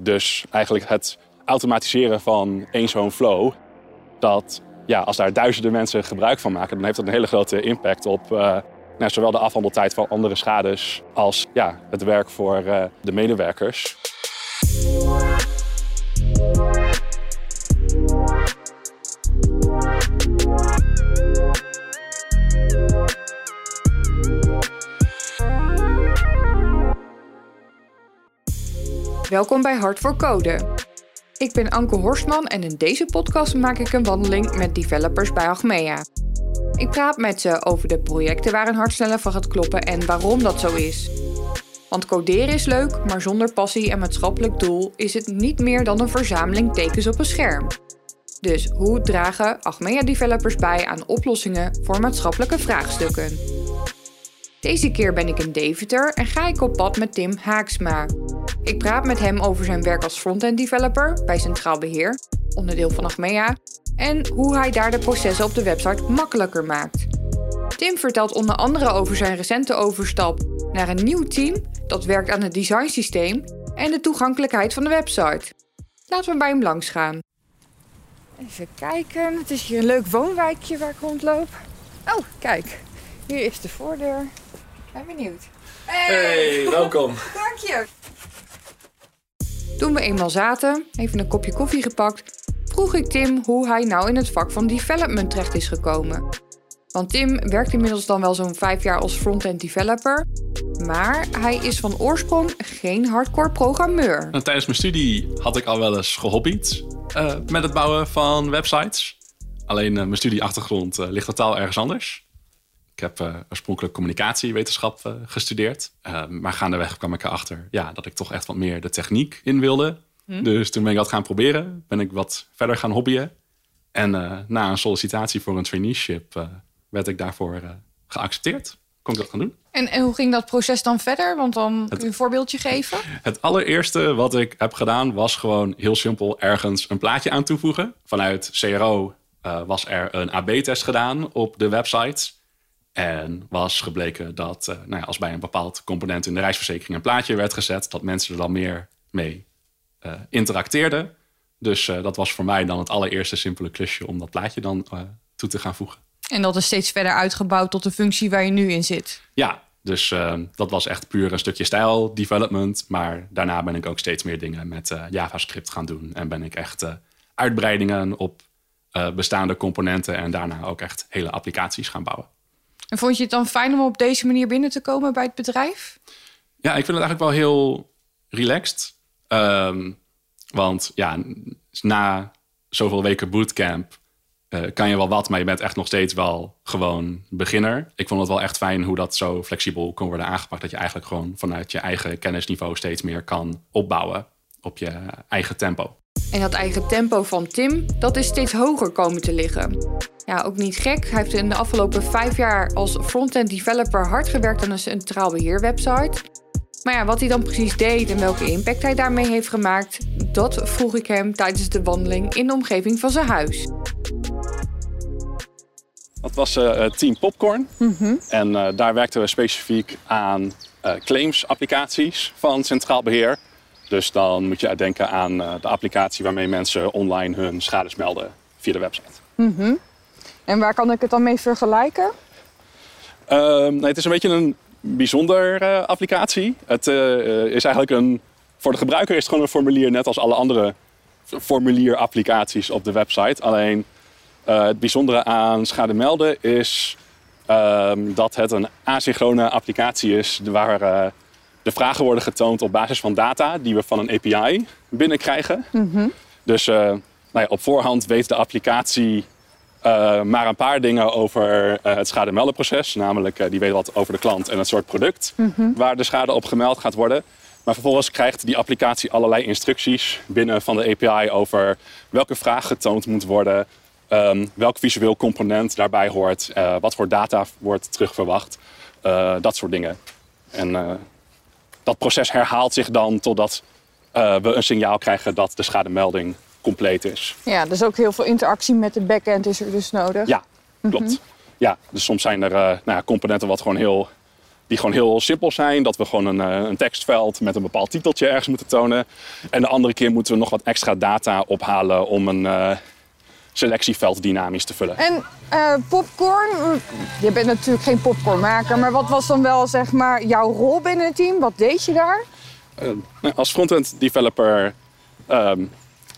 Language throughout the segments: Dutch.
Dus eigenlijk het automatiseren van één zo'n flow, dat ja, als daar duizenden mensen gebruik van maken, dan heeft dat een hele grote impact op uh, nou, zowel de afhandeltijd van andere schades als ja, het werk voor uh, de medewerkers. Welkom bij Hart voor Code. Ik ben Anke Horstman en in deze podcast maak ik een wandeling met developers bij Achmea. Ik praat met ze over de projecten waar een hart sneller van gaat kloppen en waarom dat zo is. Want coderen is leuk, maar zonder passie en maatschappelijk doel is het niet meer dan een verzameling tekens op een scherm. Dus hoe dragen Achmea developers bij aan oplossingen voor maatschappelijke vraagstukken? Deze keer ben ik in Deventer en ga ik op pad met Tim Haaksma. Ik praat met hem over zijn werk als frontend developer bij Centraal Beheer, onderdeel van Achmea, en hoe hij daar de processen op de website makkelijker maakt. Tim vertelt onder andere over zijn recente overstap naar een nieuw team dat werkt aan het designsysteem en de toegankelijkheid van de website. Laten we bij hem langs gaan. Even kijken, het is hier een leuk woonwijkje waar ik rondloop. Oh, kijk, hier is de voordeur. Ben benieuwd. Hey, welkom. Dank je. Toen we eenmaal zaten, even een kopje koffie gepakt, vroeg ik Tim hoe hij nou in het vak van development terecht is gekomen. Want Tim werkt inmiddels dan wel zo'n vijf jaar als front-end developer, maar hij is van oorsprong geen hardcore programmeur. En tijdens mijn studie had ik al wel eens gehobbied uh, met het bouwen van websites. Alleen uh, mijn studieachtergrond uh, ligt totaal ergens anders. Ik heb uh, oorspronkelijk communicatiewetenschap uh, gestudeerd. Uh, maar gaandeweg kwam ik erachter ja, dat ik toch echt wat meer de techniek in wilde. Hm. Dus toen ben ik dat gaan proberen. Ben ik wat verder gaan hobbyen. En na een sollicitatie voor een traineeship werd ik daarvoor geaccepteerd. Kon ik dat gaan doen. En, en, hoe ging dat proces dan verder? Want dan kun je een voorbeeldje geven. Het allereerste wat ik heb gedaan was gewoon heel simpel ergens een plaatje aan toevoegen. Vanuit CRO was er een AB-test gedaan op de website. En was gebleken dat uh, nou ja, als bij een bepaald component in de reisverzekering een plaatje werd gezet, dat mensen er dan meer mee uh, interacteerden. Dus uh, dat was voor mij dan het allereerste simpele klusje om dat plaatje dan toe te gaan voegen. En dat is steeds verder uitgebouwd tot de functie waar je nu in zit. Ja, dus dat was echt puur een stukje stijl development. Maar daarna ben ik ook steeds meer dingen met JavaScript gaan doen. En ben ik echt uitbreidingen op bestaande componenten en daarna ook echt hele applicaties gaan bouwen. En vond je het dan fijn om op deze manier binnen te komen bij het bedrijf? Ja, ik vind het eigenlijk wel heel relaxed. Um, want ja, na zoveel weken bootcamp uh, kan je wel wat, maar je bent echt nog steeds wel gewoon beginner. Ik vond het wel echt fijn hoe dat zo flexibel kon worden aangepakt. Dat je eigenlijk gewoon vanuit je eigen kennisniveau steeds meer kan opbouwen op je eigen tempo. En dat eigen tempo van Tim, dat is steeds hoger komen te liggen. Ja, ook niet gek. Hij heeft in de afgelopen vijf jaar als front-end developer hard gewerkt aan een centraal beheerwebsite. Maar ja, wat hij dan precies deed en welke impact hij daarmee heeft gemaakt, dat vroeg ik hem tijdens de wandeling in de omgeving van zijn huis. Dat was uh, Team Popcorn. Mhm. En uh, daar werkten we specifiek aan uh, claims-applicaties van Centraal Beheer. Dus dan moet je denken aan de applicatie waarmee mensen online hun schades melden via de website. Mm en waar kan ik het dan mee vergelijken? Uh, nee, het is een beetje een bijzonder uh, applicatie. Het uh, is eigenlijk een. Voor de gebruiker is het gewoon een formulier, net als alle andere formulierapplicaties op de website. Alleen uh, het bijzondere aan schade melden is ehm, dat het een asynchrone applicatie is waar de vragen worden getoond op basis van data die we van een API binnenkrijgen. Mm -hmm. Dus nou ja, op voorhand weet de applicatie uh, maar een paar dingen over uh, het schademeldenproces. Namelijk, die weet wat over de klant en het soort product mm -hmm. waar de schade op gemeld gaat worden. Maar vervolgens krijgt die applicatie allerlei instructies binnen van de API over welke vraag getoond moet worden, um, welk visueel component daarbij hoort, wat voor data wordt terugverwacht, dat soort dingen. En dat proces herhaalt zich dan totdat we een signaal krijgen dat de schademelding compleet is. Ja, dus ook heel veel interactie met de backend is er dus nodig. Ja, klopt. Mhm. Ja, dus soms zijn er uh, nou ja, componenten wat gewoon heel die gewoon heel simpel zijn. Dat we gewoon een, een tekstveld met een bepaald titeltje ergens moeten tonen. En de andere keer moeten we nog wat extra data ophalen om een selectieveld dynamisch te vullen. En popcorn, je bent natuurlijk geen popcornmaker, maar wat was dan wel zeg maar jouw rol binnen het team? Wat deed je daar? Nou, als frontend developer ehm,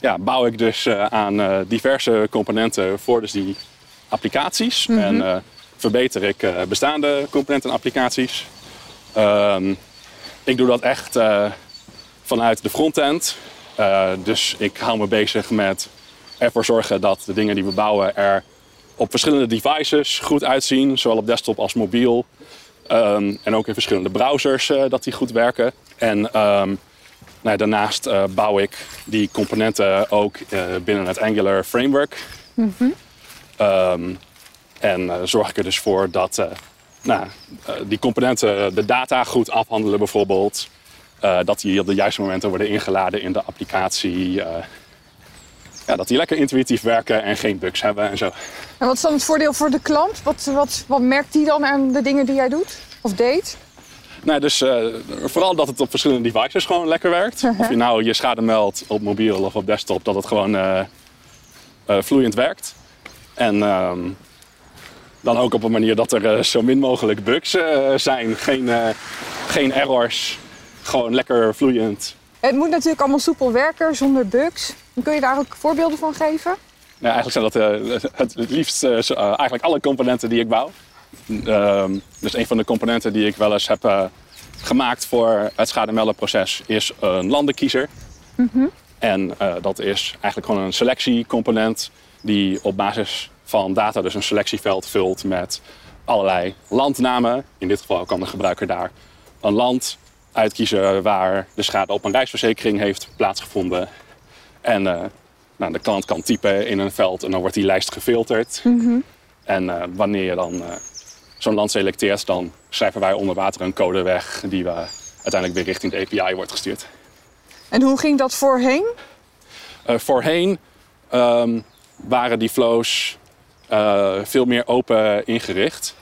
ja, bouw ik dus aan diverse componenten voor dus die applicaties. Mhm. En verbeter ik bestaande componenten en applicaties. Um, ik doe dat echt vanuit de frontend. dus ik hou me bezig met ervoor zorgen dat de dingen die we bouwen er op verschillende devices goed uitzien. Zowel op desktop als mobiel. Um, en ook in verschillende browsers dat die goed werken. En um, nou, daarnaast bouw ik die componenten ook binnen het Angular framework. Mm -hmm. Um, en zorg ik er dus voor dat nou, die componenten de data goed afhandelen bijvoorbeeld. dat die op de juiste momenten worden ingeladen in de applicatie. Ja, dat die lekker intuïtief werken en geen bugs hebben en zo. En wat is dan het voordeel voor de klant? Wat, wat, wat merkt die dan aan de dingen die jij doet of deed? Nou, dus vooral dat het op verschillende devices gewoon lekker werkt. -huh. Of je nou je schade meldt op mobiel of op desktop, dat het gewoon vloeiend werkt. En um, dan ook op een manier dat er zo min mogelijk bugs zijn. Geen, geen errors. Gewoon lekker vloeiend. Het moet natuurlijk allemaal soepel werken, zonder bugs. Kun je daar ook voorbeelden van geven? Nou, eigenlijk zijn dat het, het, liefst eigenlijk alle componenten die ik bouw. Um, dus een van de componenten die ik wel eens heb gemaakt voor het schademeldenproces is een landenkiezer. Mm -hmm. En dat is eigenlijk gewoon een selectiecomponent die op basis van data dus een selectieveld vult met allerlei landnamen. In dit geval kan de gebruiker daar een land uitkiezen waar de schade op een reisverzekering heeft plaatsgevonden. En uh, nou, de klant kan typen in een veld en dan wordt die lijst gefilterd. Mm -hmm. En uh, wanneer je dan uh, zo'n land selecteert, dan schrijven wij onder water een code weg die we uiteindelijk weer richting de API wordt gestuurd. En hoe ging dat voorheen? voorheen um, waren die flows veel meer open ingericht.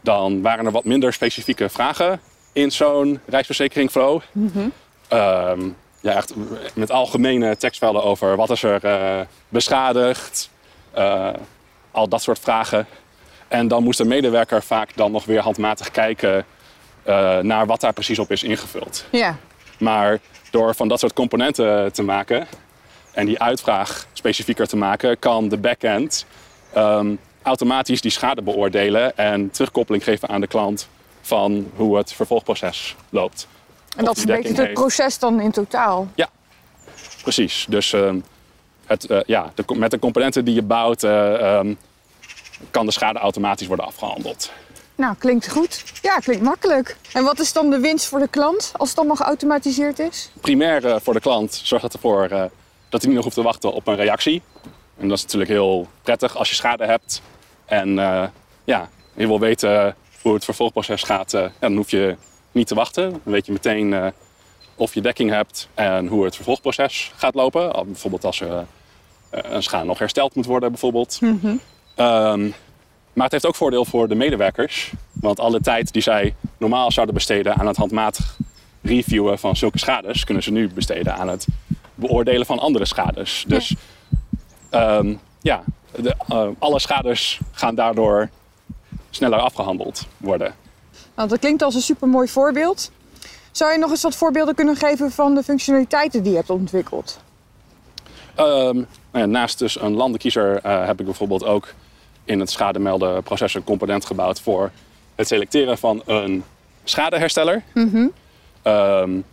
Dan waren er wat minder specifieke vragen in zo'n reisverzekering flow. Mm -hmm. um, ja, echt met algemene tekstvelden over wat is er uh, beschadigd, uh, al dat soort vragen. En dan moest de medewerker vaak dan nog weer handmatig kijken naar wat daar precies op is ingevuld. Ja. Maar door van dat soort componenten te maken en die uitvraag specifieker te maken, kan de backend um, automatisch die schade beoordelen en terugkoppeling geven aan de klant van hoe het vervolgproces loopt. En dat verbetert het proces dan in totaal? Ja, precies. Dus uh, het, uh, ja, de, met de componenten die je bouwt uh, um, kan de schade automatisch worden afgehandeld. Nou, klinkt goed. Ja, klinkt makkelijk. En wat is dan de winst voor de klant als het allemaal geautomatiseerd is? Primair voor de klant zorgt het ervoor dat hij niet nog hoeft te wachten op een reactie. En dat is natuurlijk heel prettig als je schade hebt. En ja, je wil weten hoe het vervolgproces gaat. Ja, dan hoef je niet te wachten. Dan weet je meteen uh, of je dekking hebt en hoe het vervolgproces gaat lopen. Bijvoorbeeld als er een schade nog hersteld moet worden bijvoorbeeld. Mm -hmm. um, maar het heeft ook voordeel voor de medewerkers. Want alle tijd die zij normaal zouden besteden aan het handmatig reviewen van zulke schades, kunnen ze nu besteden aan het beoordelen van andere schades. Dus um, ja, de, uh, alle schades gaan daardoor sneller afgehandeld worden. Nou, dat klinkt als een supermooi voorbeeld. Zou je nog eens wat voorbeelden kunnen geven van de functionaliteiten die je hebt ontwikkeld? Um, nou ja, naast dus een landenkiezer uh, heb ik bijvoorbeeld ook in het schademelden proces een component gebouwd voor het selecteren van een schadehersteller. Mm -hmm. um,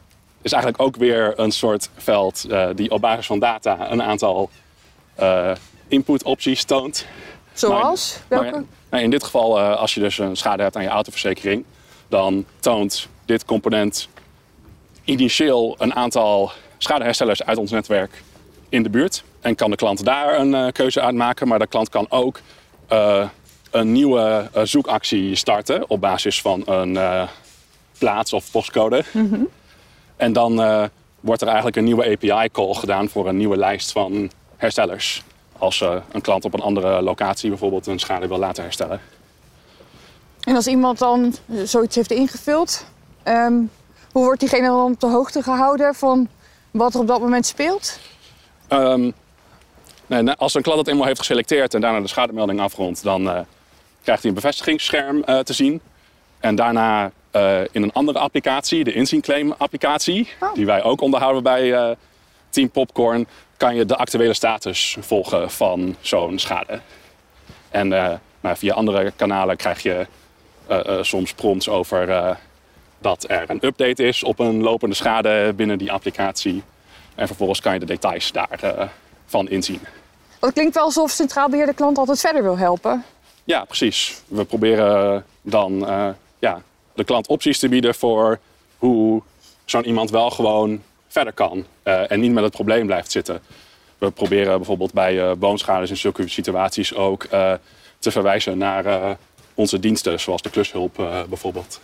is eigenlijk ook weer een soort veld uh, die op basis van data een aantal uh, input-opties toont. Zoals? Maar, Welke? Maar, in dit geval, uh, als je dus een schade hebt aan je autoverzekering, dan toont dit component initieel een aantal schadeherstellers uit ons netwerk in de buurt. En kan de klant daar een uh, keuze uit maken, maar de klant kan ook uh, een nieuwe uh, zoekactie starten op basis van een plaats of postcode. Mm -hmm. En dan wordt er eigenlijk een nieuwe API-call gedaan voor een nieuwe lijst van herstellers. Als uh, een klant op een andere locatie bijvoorbeeld een schade wil laten herstellen. En als iemand dan zoiets heeft ingevuld, ehm, hoe wordt diegene dan op de hoogte gehouden van wat er op dat moment speelt? Ehm, nee, nou, als een klant het eenmaal heeft geselecteerd en daarna de schademelding afrondt, dan eh, krijgt hij een bevestigingsscherm eh, te zien. En daarna eh, in een andere applicatie, de inzienclaim applicatie, Oh. die wij ook onderhouden bij eh, Team Popcorn, kan je de actuele status volgen van zo'n schade. En eh, nou, via andere kanalen krijg je eh, eh, soms prompts over dat er een update is op een lopende schade binnen die applicatie. En vervolgens kan je de details daarvan van inzien. Het klinkt wel alsof Centraal Beheer de klant altijd verder wil helpen. Ja, precies. We proberen dan ja, de klant opties te bieden voor hoe zo'n iemand wel gewoon verder kan eh, en niet met het probleem blijft zitten. We proberen bijvoorbeeld bij eh boomschades in zulke situaties ook eh, te verwijzen naar onze diensten, zoals de klushulp bijvoorbeeld.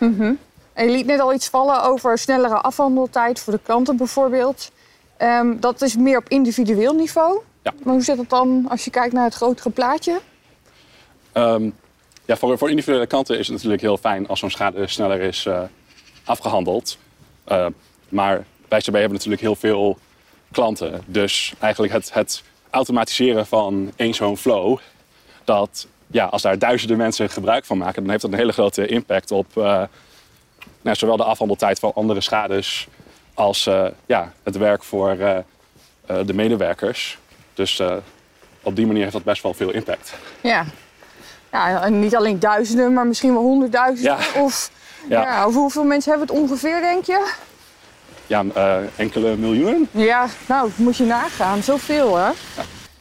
En je liet net al iets vallen over snellere afhandeltijd voor de klanten bijvoorbeeld. Ehm, dat is meer op individueel niveau. Ja. Maar hoe zit het dan als je kijkt naar het grotere plaatje? Ehm, ja, voor, voor individuele kanten is het natuurlijk heel fijn als zo'n schade sneller is eh, afgehandeld. Eh, maar bij CB hebben we natuurlijk heel veel klanten. Dus eigenlijk het, het automatiseren van één zo'n flow, dat ja, als daar duizenden mensen gebruik van maken, dan heeft dat een hele grote impact op eh, nou, zowel de afhandeltijd van andere schades als eh, ja, het werk voor eh, de medewerkers. Dus op die manier heeft dat best wel veel impact. Ja. ja, en niet alleen duizenden, maar misschien wel honderdduizenden. Ja. Of, Ja. hoeveel mensen hebben het ongeveer, denk je? Ja, eh, enkele miljoenen. Ja, nou, moet je nagaan. Zoveel, hè?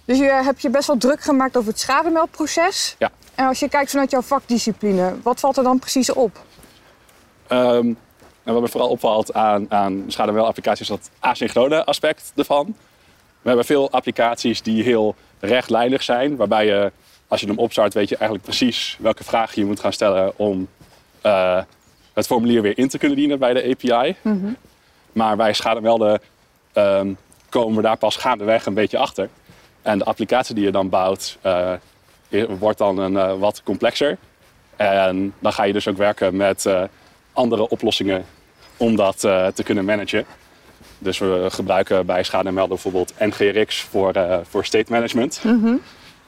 Dus je hebt je best wel druk gemaakt over het schademeldproces. Ja. En als je kijkt vanuit jouw vakdiscipline, wat valt er dan precies op? Ehm, en wat me vooral opvalt aan, aan schademeldapplicaties is dat asynchrone aspect ervan. We hebben veel applicaties die heel rechtlijnig zijn, waarbij je, als je hem opstart, weet je eigenlijk precies welke vragen je moet gaan stellen om eh, het formulier weer in te kunnen dienen bij de API. Maar bij schademelden ehm, komen we daar pas gaandeweg een beetje achter. En de applicatie die je dan bouwt, eh, wordt dan een, eh, wat complexer. En dan ga je dus ook werken met eh, andere oplossingen om dat te kunnen managen. Dus we gebruiken bij schademelden bijvoorbeeld NGRX voor, voor state management.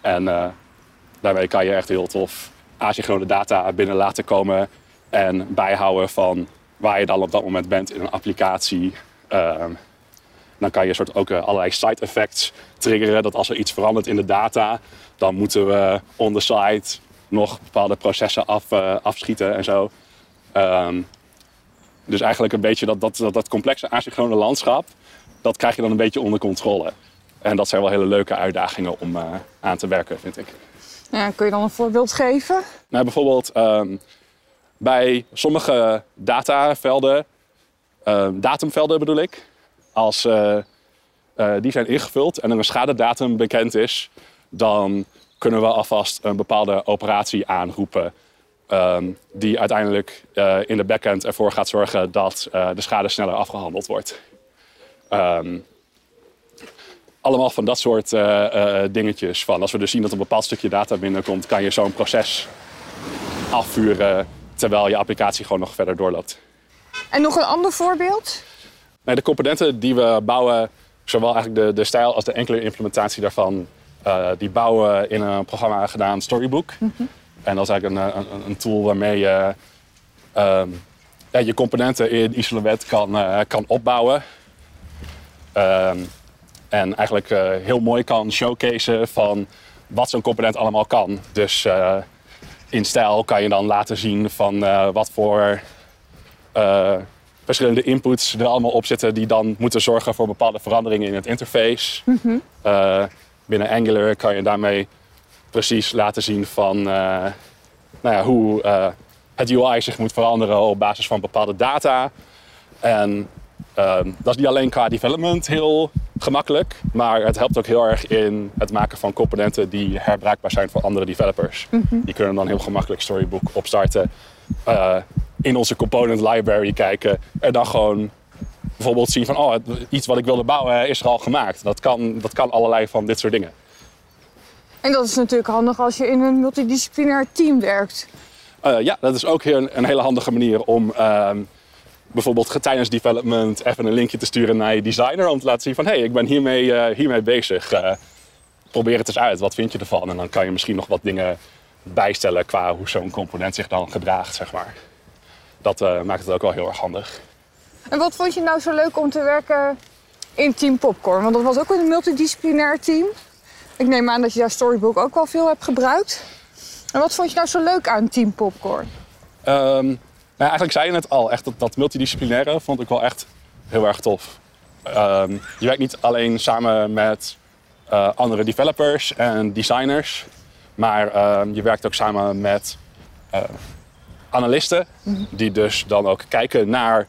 En eh, daarmee kan je echt heel tof asynchrone data binnen laten komen en bijhouden van waar je dan op dat moment bent in een applicatie. Ehm, dan kan je soort ook eh, allerlei side effects triggeren. Dat als er iets verandert in de data, dan moeten we on the site nog bepaalde processen af, eh, afschieten en zo. Ehm, dus eigenlijk een beetje dat, dat, dat, dat complexe asynchrone landschap, dat krijg je dan een beetje onder controle. En dat zijn wel hele leuke uitdagingen om eh, aan te werken, vind ik. Ja, kun je dan een voorbeeld geven? Nou, bijvoorbeeld ehm, bij sommige datavelden, ehm, datumvelden bedoel ik, als eh, eh, die zijn ingevuld en er een schadedatum bekend is, dan kunnen we alvast een bepaalde operatie aanroepen. ehm, die uiteindelijk eh, in de backend ervoor gaat zorgen dat de schade sneller afgehandeld wordt. Ehm, allemaal van dat soort dingetjes. Van als we dus zien dat een bepaald stukje data binnenkomt, kan je zo'n proces afvuren terwijl je applicatie gewoon nog verder doorloopt. En nog een ander voorbeeld? Nee, de componenten die we bouwen, zowel eigenlijk de, de stijl als de enkele implementatie daarvan, eh, die bouwen we in een programma gedaan Storybook. En dat is eigenlijk een, een, een tool waarmee je ehm, ja, je componenten in Isolabed kan, eh, kan opbouwen. Ehm, en eigenlijk eh, heel mooi kan showcaseen van wat zo'n component allemaal kan. Dus in stijl kan je dan laten zien van eh, wat voor eh, verschillende inputs er allemaal op zitten die dan moeten zorgen voor bepaalde veranderingen in het interface. Eh, binnen Angular kan je daarmee precies laten zien van nou ja, hoe het UI zich moet veranderen op basis van bepaalde data. En ehm, dat is niet alleen qua development heel gemakkelijk, maar het helpt ook heel erg in het maken van componenten die herbruikbaar zijn voor andere developers. Die kunnen dan heel gemakkelijk Storybook opstarten, eh, in onze component library kijken en dan gewoon bijvoorbeeld zien van oh, iets wat ik wilde bouwen is er al gemaakt. Dat kan, dat kan allerlei van dit soort dingen. En dat is natuurlijk handig als je in een multidisciplinair team werkt. Eh, ja, dat is ook heel, een hele handige manier om ehm, bijvoorbeeld tijdens development even een linkje te sturen naar je designer om te laten zien van hé, hey, ik ben hiermee, eh, hiermee bezig. Eh, probeer het eens uit, wat vind je ervan? En dan kan je misschien nog wat dingen bijstellen qua hoe zo'n component zich dan gedraagt, zeg maar. Dat eh, maakt het ook wel heel erg handig. En wat vond je nou zo leuk om te werken in Team Popcorn? Want dat was ook een multidisciplinair team. Ik neem aan dat je daar Storybook ook wel veel hebt gebruikt. En wat vond je nou zo leuk aan Team Popcorn? Ehm, nou, eigenlijk zei je het al, echt dat, dat multidisciplinaire vond ik wel echt heel erg tof. Ehm, je werkt niet alleen samen met eh, andere developers en designers, maar ehm, je werkt ook samen met eh, analisten, die dus dan ook kijken naar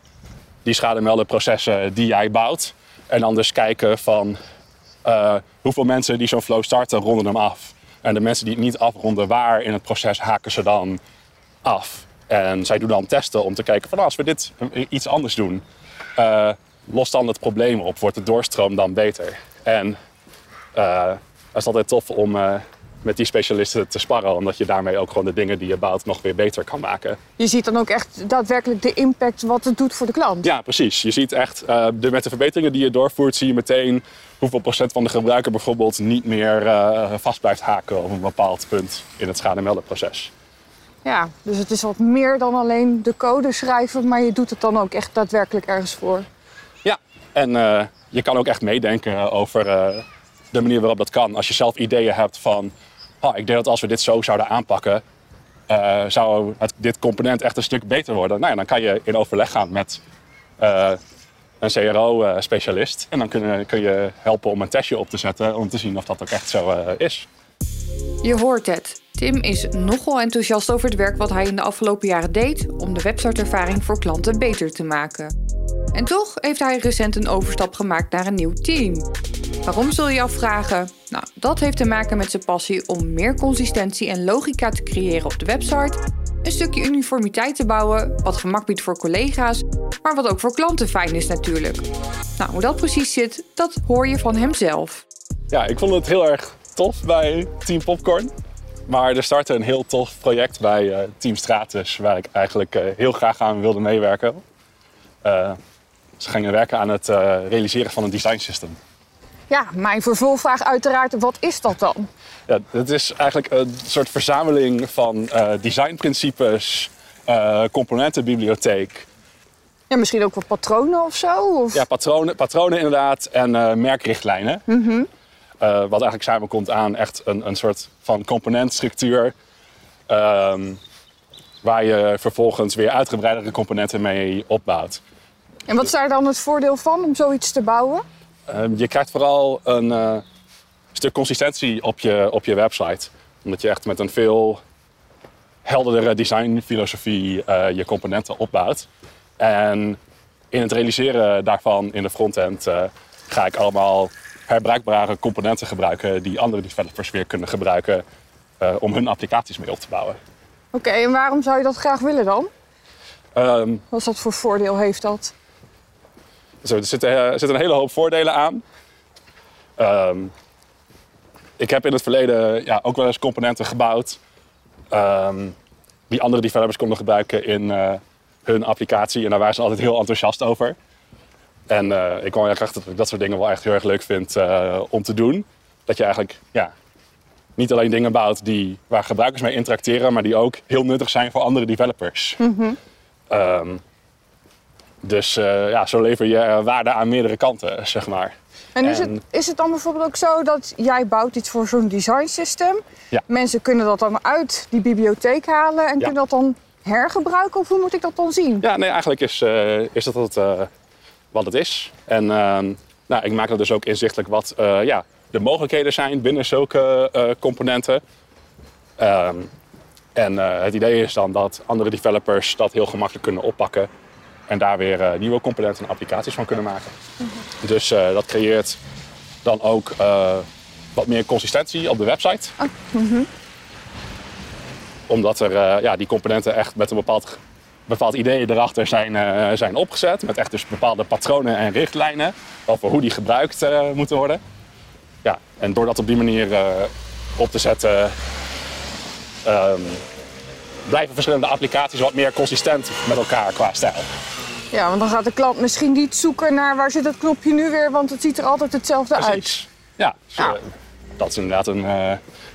die schademeldenprocessen die jij bouwt. En dan dus kijken van eh, hoeveel mensen die zo'n flow starten, ronden hem af. En de mensen die het niet afronden, waar in het proces haken ze dan af. En zij doen dan testen om te kijken van nou, als we dit iets anders doen, uh, lost dan het probleem op, wordt de doorstroom dan beter. En uh, het is altijd tof om uh, met die specialisten te sparren, omdat je daarmee ook gewoon de dingen die je bouwt nog weer beter kan maken. Je ziet dan ook echt daadwerkelijk de impact wat het doet voor de klant. Ja, precies. Je ziet echt, de, met de verbeteringen die je doorvoert, zie je meteen hoeveel procent van de gebruiker bijvoorbeeld niet meer vast blijft haken op een bepaald punt in het schademeldenproces. Ja, dus het is wat meer dan alleen de code schrijven, maar je doet het dan ook echt daadwerkelijk ergens voor. Ja, en uh, je kan ook echt meedenken over uh, de manier waarop dat kan. Als je zelf ideeën hebt van, oh, ik denk dat als we dit zo zouden aanpakken, uh, zou het, dit component echt een stuk beter worden. Nou ja, dan kan je in overleg gaan met een CRO-specialist. En dan kun, kun, je helpen om een testje op te zetten om te zien of dat ook echt zo is. Je hoort het. Tim is nogal enthousiast over het werk wat hij in de afgelopen jaren deed om de websiteervaring voor klanten beter te maken. En toch heeft hij recent een overstap gemaakt naar een nieuw team. Waarom zul je je afvragen? Nou, dat heeft te maken met zijn passie om meer consistentie en logica te creëren op de website, een stukje uniformiteit te bouwen, wat gemak biedt voor collega's, maar wat ook voor klanten fijn is natuurlijk. Nou, hoe dat precies zit, dat hoor je van hemzelf. Ja, ik vond het heel erg tof bij Team Popcorn. Maar er startte een heel tof project bij uh, Team Stratus, waar ik eigenlijk uh, heel graag aan wilde meewerken. Uh, ze gingen werken aan het realiseren van een design system. Ja, mijn vervolgvraag uiteraard, wat is dat dan? Ja, het is eigenlijk een soort verzameling van designprincipes, componentenbibliotheek. Ja, misschien ook wat patronen of zo? Of? Ja, patronen, patronen inderdaad en merkrichtlijnen. Mm -hmm. Uh, wat eigenlijk samenkomt aan echt een, een soort van componentstructuur. Um, waar je vervolgens weer uitgebreidere componenten mee opbouwt. En wat is daar dan het voordeel van om zoiets te bouwen? Um, je krijgt vooral een uh, stuk consistentie op je, op je website. Omdat je echt met een veel helderdere designfilosofie uh, je componenten opbouwt. En in het realiseren daarvan in de frontend ga ik allemaal herbruikbare componenten gebruiken die andere developers weer kunnen gebruiken uh, om hun applicaties mee op te bouwen. Oké, okay, en waarom zou je dat graag willen dan? Um, Wat dat voor voordeel heeft dat? Zo, er, zitten, er een hele hoop voordelen aan. Um, ik heb in het verleden ja, ook wel eens componenten gebouwd um, die andere developers konden gebruiken in uh, hun applicatie. En daar waren ze altijd heel enthousiast over. En uh, ik kwam eigenlijk achter dat ik dat soort dingen wel echt heel erg leuk vind uh, om te doen. Dat je eigenlijk ja, niet alleen dingen bouwt die, waar gebruikers mee interacteren, maar die ook heel nuttig zijn voor andere developers. Mm -hmm. um, dus uh, ja, zo lever je waarde aan meerdere kanten, zeg maar. En is, en... Het, is het dan bijvoorbeeld ook zo dat jij bouwt iets voor zo'n design system? Ja. Mensen kunnen dat dan uit die bibliotheek halen en ja. kunnen dat dan hergebruiken? Of hoe moet ik dat dan zien? Ja, nee, eigenlijk is, is dat het wat het is. En uh, nou, ik maak er dus ook inzichtelijk wat uh, ja, de mogelijkheden zijn binnen zulke uh, componenten. Um, en het idee is dan dat andere developers dat heel gemakkelijk kunnen oppakken en daar weer nieuwe componenten en applicaties van kunnen maken. Mm -hmm. Dus dat creëert dan ook wat meer consistentie op de website. Oh. Mm -hmm. Omdat er ja, die componenten echt met een bepaald bepaald ideeën erachter zijn, uh, zijn opgezet. Met echt dus bepaalde patronen en richtlijnen over hoe die gebruikt uh, moeten worden. Ja, en door dat op die manier uh, op te zetten, um, blijven verschillende applicaties wat meer consistent met elkaar qua stijl. Ja, want dan gaat de klant misschien niet zoeken naar waar zit het knopje nu weer, want het ziet er altijd hetzelfde uit. Precies. Ja, dus, Ja. eh, dat is inderdaad een, eh,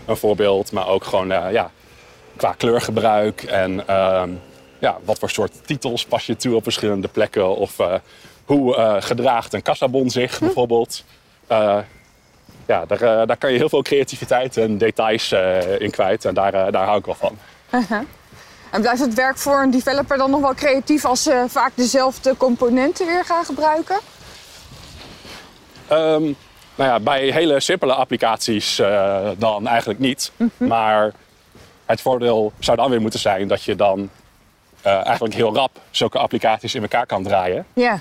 een voorbeeld. Maar ook gewoon eh, ja, qua kleurgebruik en ehm, ja, wat voor soort titels pas je toe op verschillende plekken. Of eh, hoe eh, gedraagt een kassabon zich bijvoorbeeld. Eh, ja, daar, daar kan je heel veel creativiteit en details in kwijt. En daar, daar hou ik wel van. En blijft het werk voor een developer dan nog wel creatief als ze vaak dezelfde componenten weer gaan gebruiken? Ehm, nou ja, bij hele simpele applicaties dan eigenlijk niet. Maar het voordeel zou dan weer moeten zijn dat je dan eigenlijk heel rap zulke applicaties in elkaar kan draaien. Ja.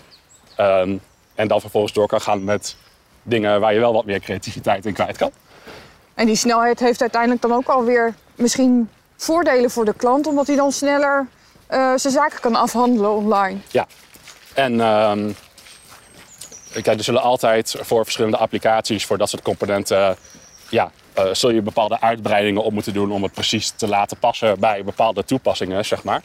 Ehm, en dan vervolgens door kan gaan met dingen waar je wel wat meer creativiteit in kwijt kan. En die snelheid heeft uiteindelijk dan ook alweer misschien voordelen voor de klant, omdat hij dan sneller eh, zijn zaken kan afhandelen online. Ja. En ehm, kijk, er zullen altijd voor verschillende applicaties, voor dat soort componenten, ja, eh, zul je bepaalde uitbreidingen op moeten doen om het precies te laten passen bij bepaalde toepassingen, zeg maar.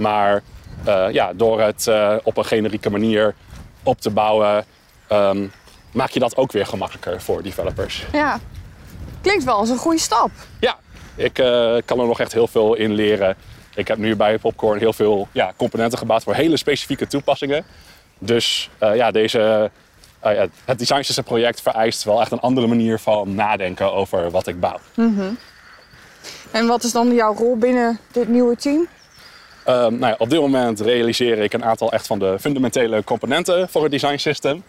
Maar eh, ja, door het eh, op een generieke manier op te bouwen, ehm, maak je dat ook weer gemakkelijker voor developers. Ja. Klinkt wel als een goede stap. Ja, ik eh, kan er nog echt heel veel in leren. Ik heb nu bij Popcorn heel veel ja, componenten gebouwd voor hele specifieke toepassingen. Dus ja, deze, ja, het Design System project vereist wel echt een andere manier van nadenken over wat ik bouw. En wat is dan jouw rol binnen dit nieuwe team? Ehm, nou ja, op dit moment realiseer ik een aantal echt van de fundamentele componenten voor het design system.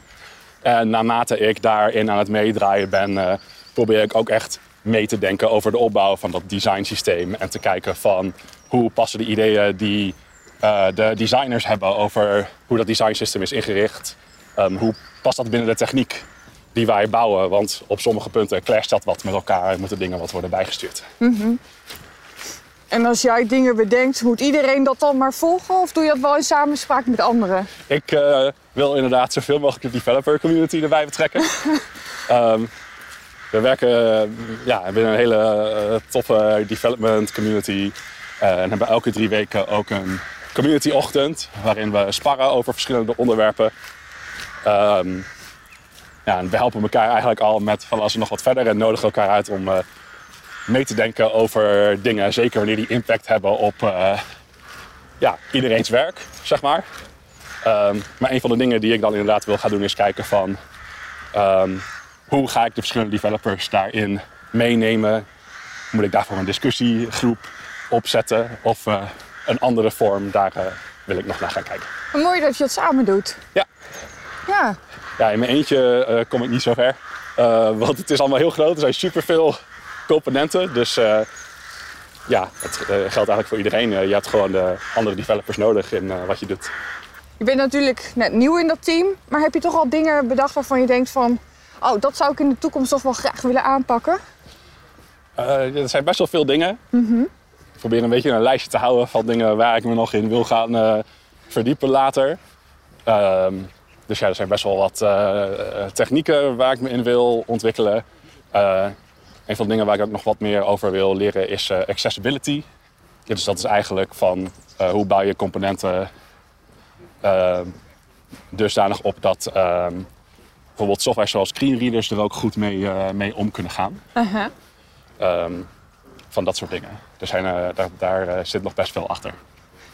En naarmate ik daarin aan het meedraaien ben, eh, probeer ik ook echt mee te denken over de opbouw van dat design systeem. En te kijken van hoe passen de ideeën die eh, de designers hebben over hoe dat design system is ingericht. ehm, hoe past dat binnen de techniek die wij bouwen? Want op sommige punten clasht dat wat met elkaar en moeten dingen wat worden bijgestuurd. En als jij dingen bedenkt, moet iedereen dat dan maar volgen? Of doe je dat wel in samenspraak met anderen? Ik eh, wil inderdaad zoveel mogelijk de developer community erbij betrekken. Ehm, we werken eh, ja, binnen een hele eh, toffe development community. en hebben elke drie weken ook een community-ochtend. Waarin we sparren over verschillende onderwerpen. Ehm, ja, en we helpen elkaar eigenlijk al met van als we nog wat verder en nodigen elkaar uit om mee te denken over dingen. Zeker wanneer die impact hebben op eh, ja, iedereen's werk, zeg maar. Ehm, maar een van de dingen die ik dan inderdaad wil gaan doen is kijken van ehm, hoe ga ik de verschillende developers daarin meenemen? Moet ik daarvoor een discussiegroep opzetten of eh, een andere vorm? Daar eh, wil ik nog naar gaan kijken. Mooi dat je het samen doet. Ja, Ja. ja in mijn eentje kom ik niet zo ver. Want het is allemaal heel groot. Er zijn superveel componenten. Dus eh, ja, het eh, geldt eigenlijk voor iedereen. Eh, je hebt gewoon de andere developers nodig in wat je doet. Je bent natuurlijk net nieuw in dat team, maar heb je toch al dingen bedacht waarvan je denkt van... Oh, dat zou ik in de toekomst toch wel graag willen aanpakken? Er zijn best wel veel dingen. Ik probeer een beetje een lijstje te houden van dingen waar ik me nog in wil gaan verdiepen later. Ehm, dus ja, er zijn best wel wat technieken waar ik me in wil ontwikkelen. Een van de dingen waar ik ook nog wat meer over wil leren is eh, accessibility. Ja, dus dat is eigenlijk van eh, hoe bouw je componenten ehm, dusdanig op dat ehm, bijvoorbeeld software zoals screenreaders er ook goed mee, eh, mee om kunnen gaan. Ehm, van dat soort dingen. Er zijn, daar daar zit nog best veel achter.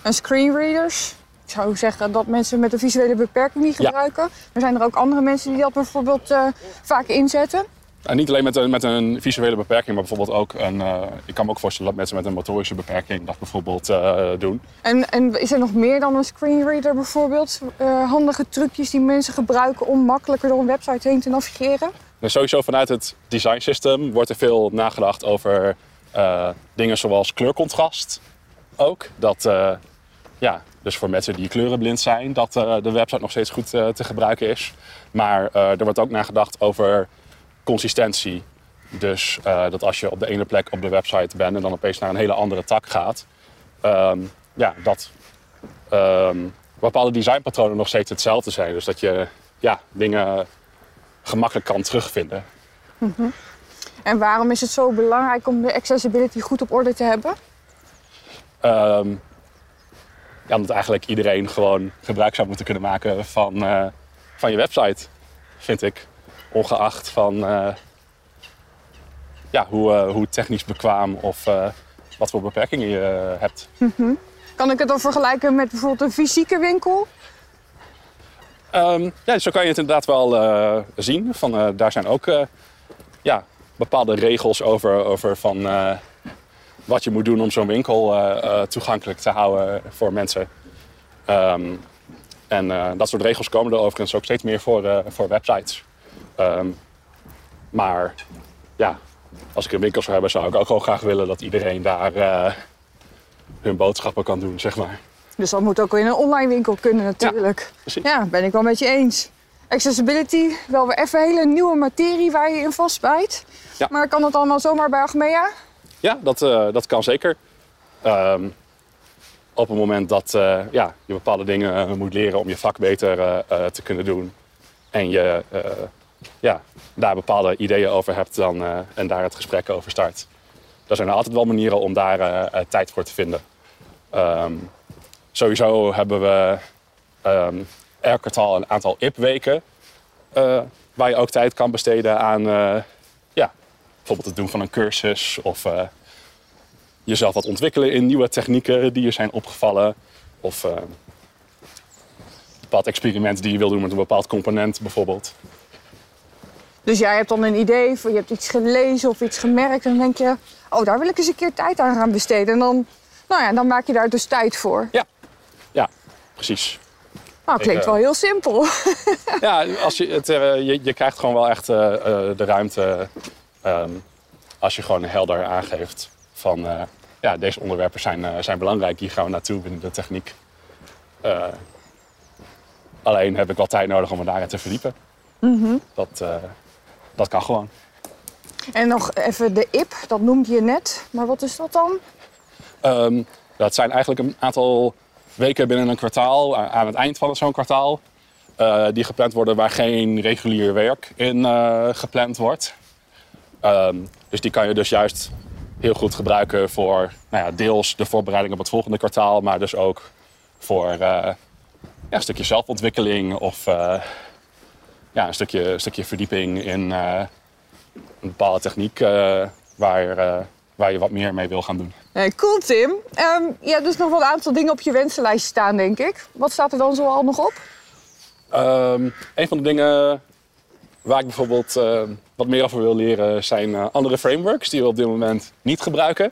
En screenreaders? Ik zou zeggen dat mensen met een visuele beperking die Ja. gebruiken. Er zijn er ook andere mensen die dat bijvoorbeeld vaak inzetten. En niet alleen met een, met een visuele beperking, maar bijvoorbeeld ook een. eh, ik kan me ook voorstellen dat mensen met een motorische beperking dat bijvoorbeeld eh, doen. En, en is er nog meer dan een screenreader bijvoorbeeld? Eh, handige trucjes die mensen gebruiken om makkelijker door een website heen te navigeren? Dus sowieso vanuit het design system wordt er veel nagedacht over dingen zoals kleurcontrast. Ook dat, ja, dus voor mensen die kleurenblind zijn, dat de website nog steeds goed te gebruiken is. Maar er wordt ook nagedacht over consistentie. Dus eh, dat als je op de ene plek op de website bent en dan opeens naar een hele andere tak gaat, ehm, ja, dat ehm, bepaalde designpatronen nog steeds hetzelfde zijn. Dus dat je ja, dingen gemakkelijk kan terugvinden. En waarom is het zo belangrijk om de accessibility goed op orde te hebben? Ehm, ja, omdat eigenlijk iedereen gewoon gebruik zou moeten kunnen maken van, eh, van je website, vind ik. Ongeacht van eh, ja, hoe, eh, hoe technisch bekwaam of eh, wat voor beperkingen je hebt. Kan ik het dan vergelijken met bijvoorbeeld een fysieke winkel? Ehm, ja, zo kan je het inderdaad wel zien. Van, daar zijn ook ja, bepaalde regels over, over van, wat je moet doen om zo'n winkel toegankelijk te houden voor mensen. Ehm, en dat soort regels komen er overigens ook steeds meer voor, voor websites. Ehm, maar ja, als ik een winkel zou hebben, zou ik ook wel graag willen dat iedereen daar eh, hun boodschappen kan doen, zeg maar. Dus dat moet ook in een online winkel kunnen natuurlijk. Precies. Ja, ben ik wel met je eens. Accessibility, wel weer even hele nieuwe materie waar je in vastbijt. Ja. Maar kan dat allemaal zomaar bij Achmea? Ja, dat, eh, dat kan zeker. Ehm, op het moment dat eh, ja, je bepaalde dingen moet leren om je vak beter te kunnen doen. En je ja, daar bepaalde ideeën over hebt dan, eh, en daar het gesprek over start. Er zijn altijd wel manieren om daar eh, eh, tijd voor te vinden. Ehm, sowieso hebben we ehm, elk kwartaal een aantal IP-weken. waar je ook tijd kan besteden aan ja, bijvoorbeeld het doen van een cursus of jezelf wat ontwikkelen in nieuwe technieken die je zijn opgevallen. Of een bepaald experiment die je wil doen met een bepaald component bijvoorbeeld. Dus jij hebt dan een idee, of je hebt iets gelezen of iets gemerkt. En dan denk je, oh, daar wil ik eens een keer tijd aan gaan besteden. En dan, nou ja, dan maak je daar dus tijd voor. Ja, precies. Nou, klinkt Ik, wel eh, heel simpel. Ja, als je, het, eh, je, je krijgt gewoon wel echt eh, eh, de ruimte ehm, als je gewoon helder aangeeft van eh, ja, deze onderwerpen zijn, eh, zijn belangrijk, hier gaan we naartoe binnen de techniek. Eh, alleen heb ik wel tijd nodig om me daarin te verdiepen. eh, dat kan gewoon. En nog even de IP, dat noemde je net. Maar wat is dat dan? Ehm, dat zijn eigenlijk een aantal weken binnen een kwartaal, aan het eind van zo'n kwartaal, eh, die gepland worden waar geen regulier werk in eh, gepland wordt. Ehm, dus die kan je dus juist heel goed gebruiken voor nou ja, deels de voorbereiding op het volgende kwartaal, maar dus ook voor eh, ja, een stukje zelfontwikkeling of ja, een, stukje, een stukje verdieping in eh, een bepaalde techniek eh, waar, eh, waar je wat meer mee wil gaan doen. Cool, Tim. Ehm je hebt dus nog wel een aantal dingen op je wensenlijst staan, denk ik. Wat staat er dan zo al nog op? Ehm, een van de dingen waar ik bijvoorbeeld wat meer over wil leren zijn andere frameworks die we op dit moment niet gebruiken.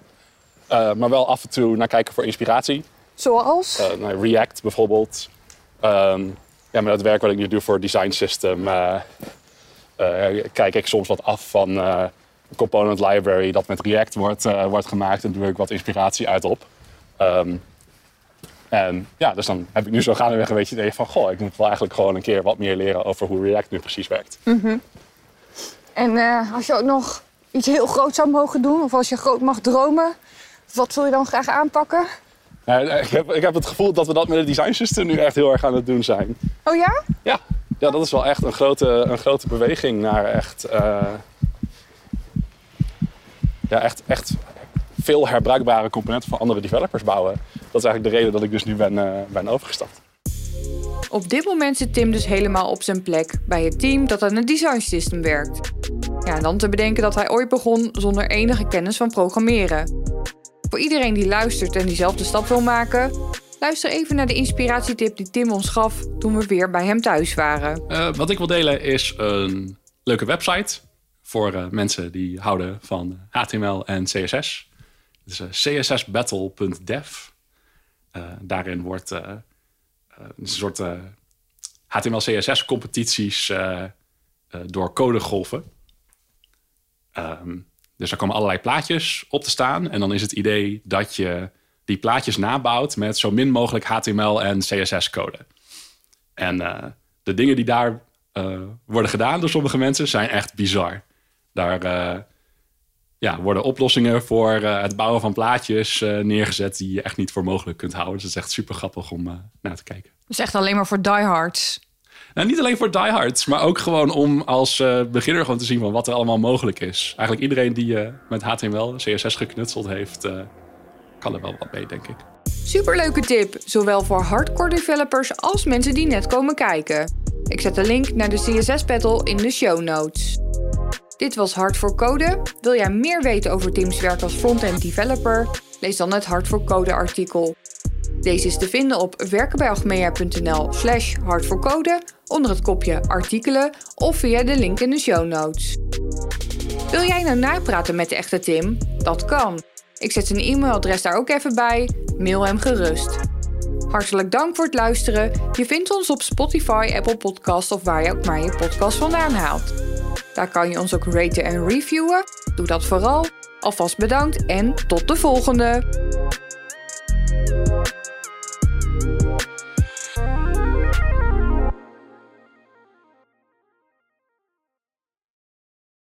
Maar wel af en toe naar kijken voor inspiratie. Zoals? Nou, React bijvoorbeeld. Ehm, ja, met het werk wat ik nu doe voor Design System eh, eh, kijk ik soms wat af van eh, een component library dat met React wordt, wordt gemaakt en doe ik wat inspiratie uit op. Ehm, en ja, dus dan heb ik nu zo gaandeweg een beetje het idee van... goh, ik moet wel eigenlijk gewoon een keer wat meer leren over hoe React nu precies werkt. En eh, als je ook nog iets heel groots zou mogen doen, of als je groot mag dromen, wat wil je dan graag aanpakken? Nou, ik, heb, ik heb het gevoel dat we dat met het design system nu echt heel erg aan het doen zijn. Oh ja? Ja, ja dat is wel echt een grote, een grote beweging naar echt, eh, ja, echt, echt veel herbruikbare componenten voor andere developers bouwen. Dat is eigenlijk de reden dat ik dus nu ben, eh, ben overgestapt. Op dit moment zit Tim dus helemaal op zijn plek bij het team dat aan het design system werkt. Ja, en dan te bedenken dat hij ooit begon zonder enige kennis van programmeren. Voor iedereen die luistert en diezelfde stap wil maken, luister even naar de inspiratietip die Tim ons gaf toen we weer bij hem thuis waren. Eh, wat ik wil delen is een leuke website voor eh, mensen die houden van HTML en CSS. Het is eh, cssbattle.dev. Daarin wordt een soort HTML-CSS-competities door codegolven. Ehm, dus er komen allerlei plaatjes op te staan. En dan is het idee dat je die plaatjes nabouwt met zo min mogelijk HTML en CSS-code. En eh, de dingen die daar eh, worden gedaan door sommige mensen zijn echt bizar. Daar eh, ja, worden oplossingen voor het bouwen van plaatjes neergezet die je echt niet voor mogelijk kunt houden. Dus het is echt super grappig om naar te kijken. Dus echt alleen maar voor diehards. Nou, niet alleen voor diehards, maar ook gewoon om als eh, beginner gewoon te zien van wat er allemaal mogelijk is. Eigenlijk iedereen die eh, met HTML, CSS geknutseld heeft, eh, kan er wel wat mee, denk ik. Superleuke tip, zowel voor hardcore developers als mensen die net komen kijken. Ik zet de link naar de CSS Battle in de show notes. Dit was Hard voor Code. Wil jij meer weten over Tim's werk als front-end developer? Lees dan het Hard voor Code artikel. Deze is te vinden op werkenbijalgemea.nl slash hardvoorcode onder het kopje artikelen of via de link in de show notes. Wil jij nou napraten met de echte Tim? Dat kan. Ik zet zijn e-mailadres daar ook even bij. Mail hem gerust. Hartelijk dank voor het luisteren. Je vindt ons op Spotify, Apple Podcast of waar je ook maar je podcast vandaan haalt. Daar kan je ons ook raten en reviewen. Doe dat vooral. Alvast bedankt en tot de volgende!